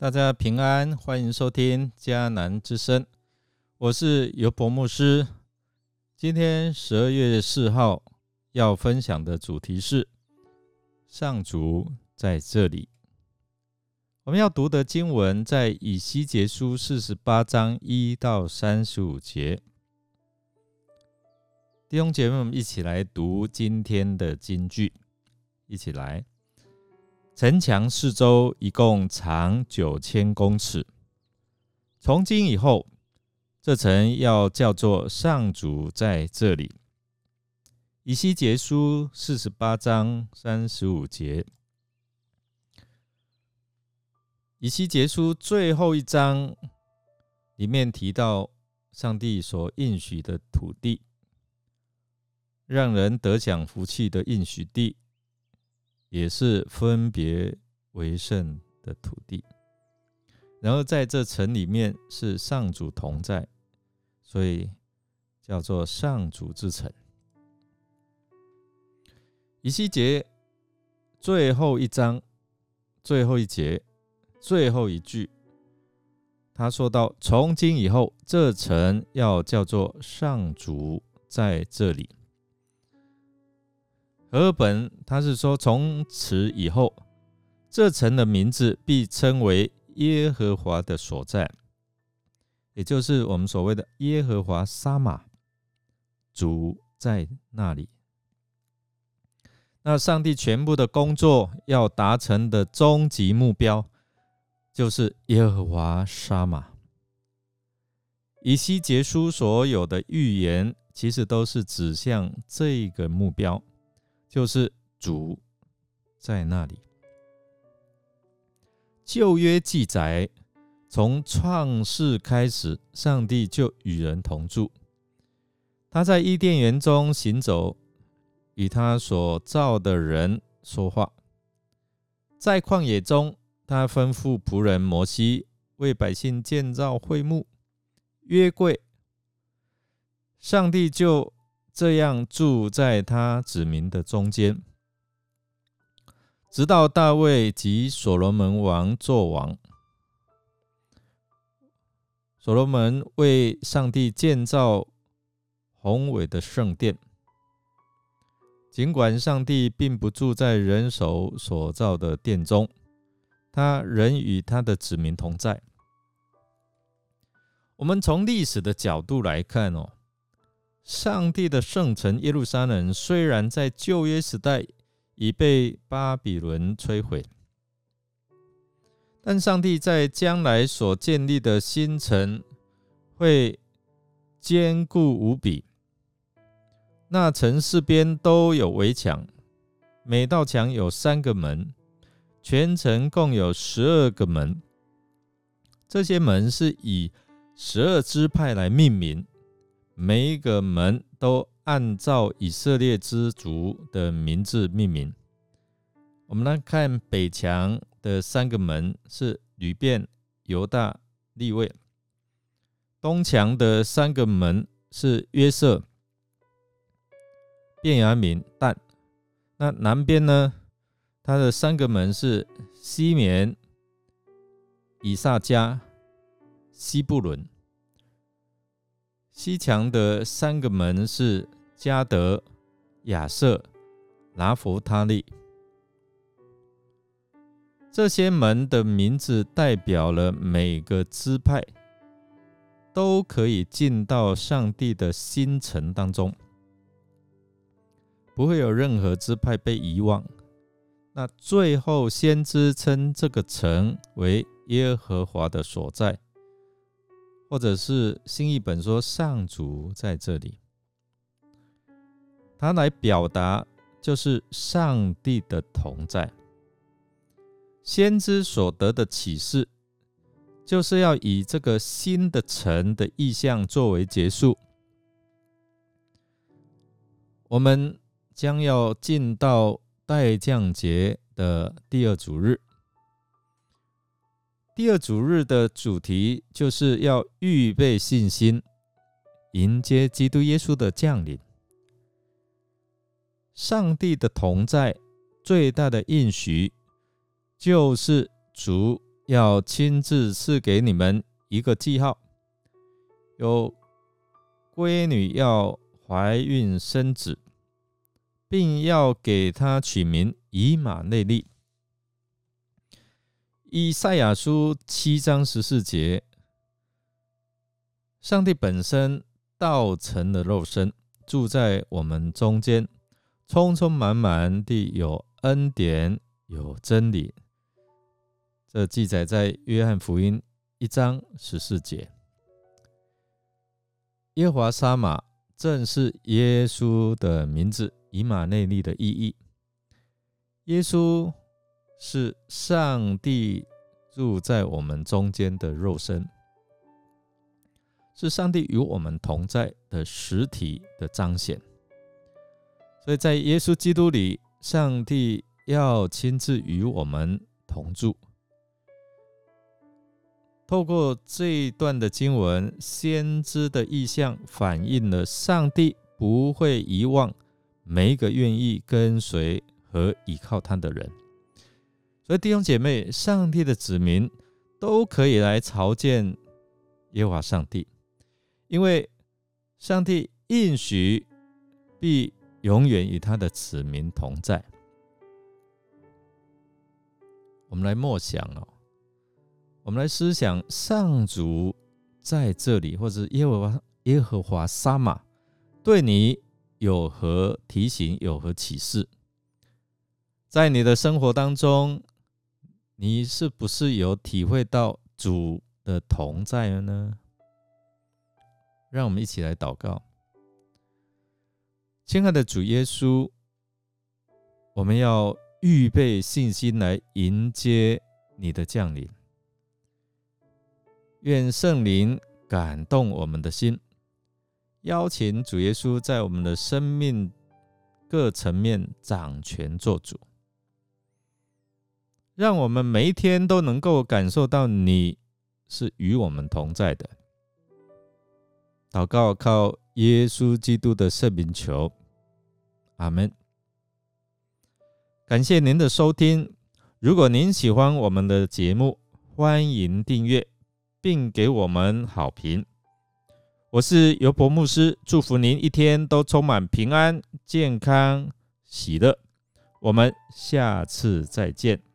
大家平安，欢迎收听迦南之声，我是尤博牧师。今天十二月四号要分享的主题是上主在这里。我们要读的经文在以西结书四十八章一到三十五节。弟兄姐妹们，一起来读今天的金句，一起来。城墙四周一共长九千公尺。从今以后，这城要叫做上主在这里。以西结书四十八章三十五节。以西结书最后一章里面提到上帝所应许的土地，让人得享福气的应许地。也是分别为圣的土地，然后在这城里面是上主同在，所以叫做上主之城。以西结最后一章最后一节最后一句，他说到：从今以后，这城要叫做上主在这里。和本他是说，从此以后，这城的名字必称为耶和华的所在，也就是我们所谓的耶和华沙马主在那里。那上帝全部的工作要达成的终极目标，就是耶和华沙马。以西结书所有的预言，其实都是指向这个目标。就是主在那里。旧约记载，从创世开始，上帝就与人同住。他在伊甸园中行走，与他所造的人说话。在旷野中，他吩咐仆人摩西为百姓建造会幕、约柜。上帝就。这样住在他子民的中间，直到大卫及所罗门王作王。所罗门为上帝建造宏伟的圣殿，尽管上帝并不住在人手所造的殿中，他仍与他的子民同在。我们从历史的角度来看哦。上帝的圣城耶路撒冷虽然在旧约时代已被巴比伦摧毁，但上帝在将来所建立的新城会坚固无比。那城四边都有围墙，每道墙有三个门，全城共有十二个门。这些门是以十二支派来命名。每一个门都按照以色列之族的名字命名。我们来看北墙的三个门是吕便、犹大、利位；东墙的三个门是约瑟、便雅悯、但。那南边呢？它的三个门是西缅、以萨迦、西布伦。西墙的三个门是加德、亚瑟、拿弗他利。这些门的名字代表了每个支派都可以进到上帝的新城当中，不会有任何支派被遗忘。那最后，先知称这个城为耶和华的所在。或者是新译本说上主在这里，他来表达就是上帝的同在。先知所得的启示，就是要以这个新的城的意象作为结束。我们将要进到代降节的第二主日。第二主日的主题就是要预备信心，迎接基督耶稣的降临。上帝的同在最大的应许，就是主要亲自赐给你们一个记号：有闺女要怀孕生子，并要给她取名以马内利。以赛亚书七章十四节，上帝本身道成了肉身，住在我们中间，充充满满地有恩典，有真理。这记载在约翰福音一章十四节。耶华沙马正是耶稣的名字，以马内利的意义。耶稣是上帝住在我们中间的肉身，是上帝与我们同在的实体的彰显。所以在耶稣基督里，上帝要亲自与我们同住。透过这一段的经文，先知的意象反映了上帝不会遗忘每一个愿意跟随和依靠他的人。所以弟兄姐妹，上帝的子民都可以来朝见耶和华上帝，因为上帝应许必永远与他的子民同在。我们来默想哦。我们来思想上主在这里，或者耶和华耶和华沙玛对你有何提醒，有何启示？在你的生活当中，你是不是有体会到主的同在了呢？让我们一起来祷告，亲爱的主耶稣，我们要预备信心来迎接你的降临。愿圣灵感动我们的心，邀请主耶稣在我们的生命各层面掌权做主，让我们每一天都能够感受到你是与我们同在的。祷告靠耶稣基督的圣名求，阿门。感谢您的收听，如果您喜欢我们的节目，欢迎订阅。并给我们好评。我是尤伯牧师，祝福您一天都充满平安、健康、喜乐。我们下次再见。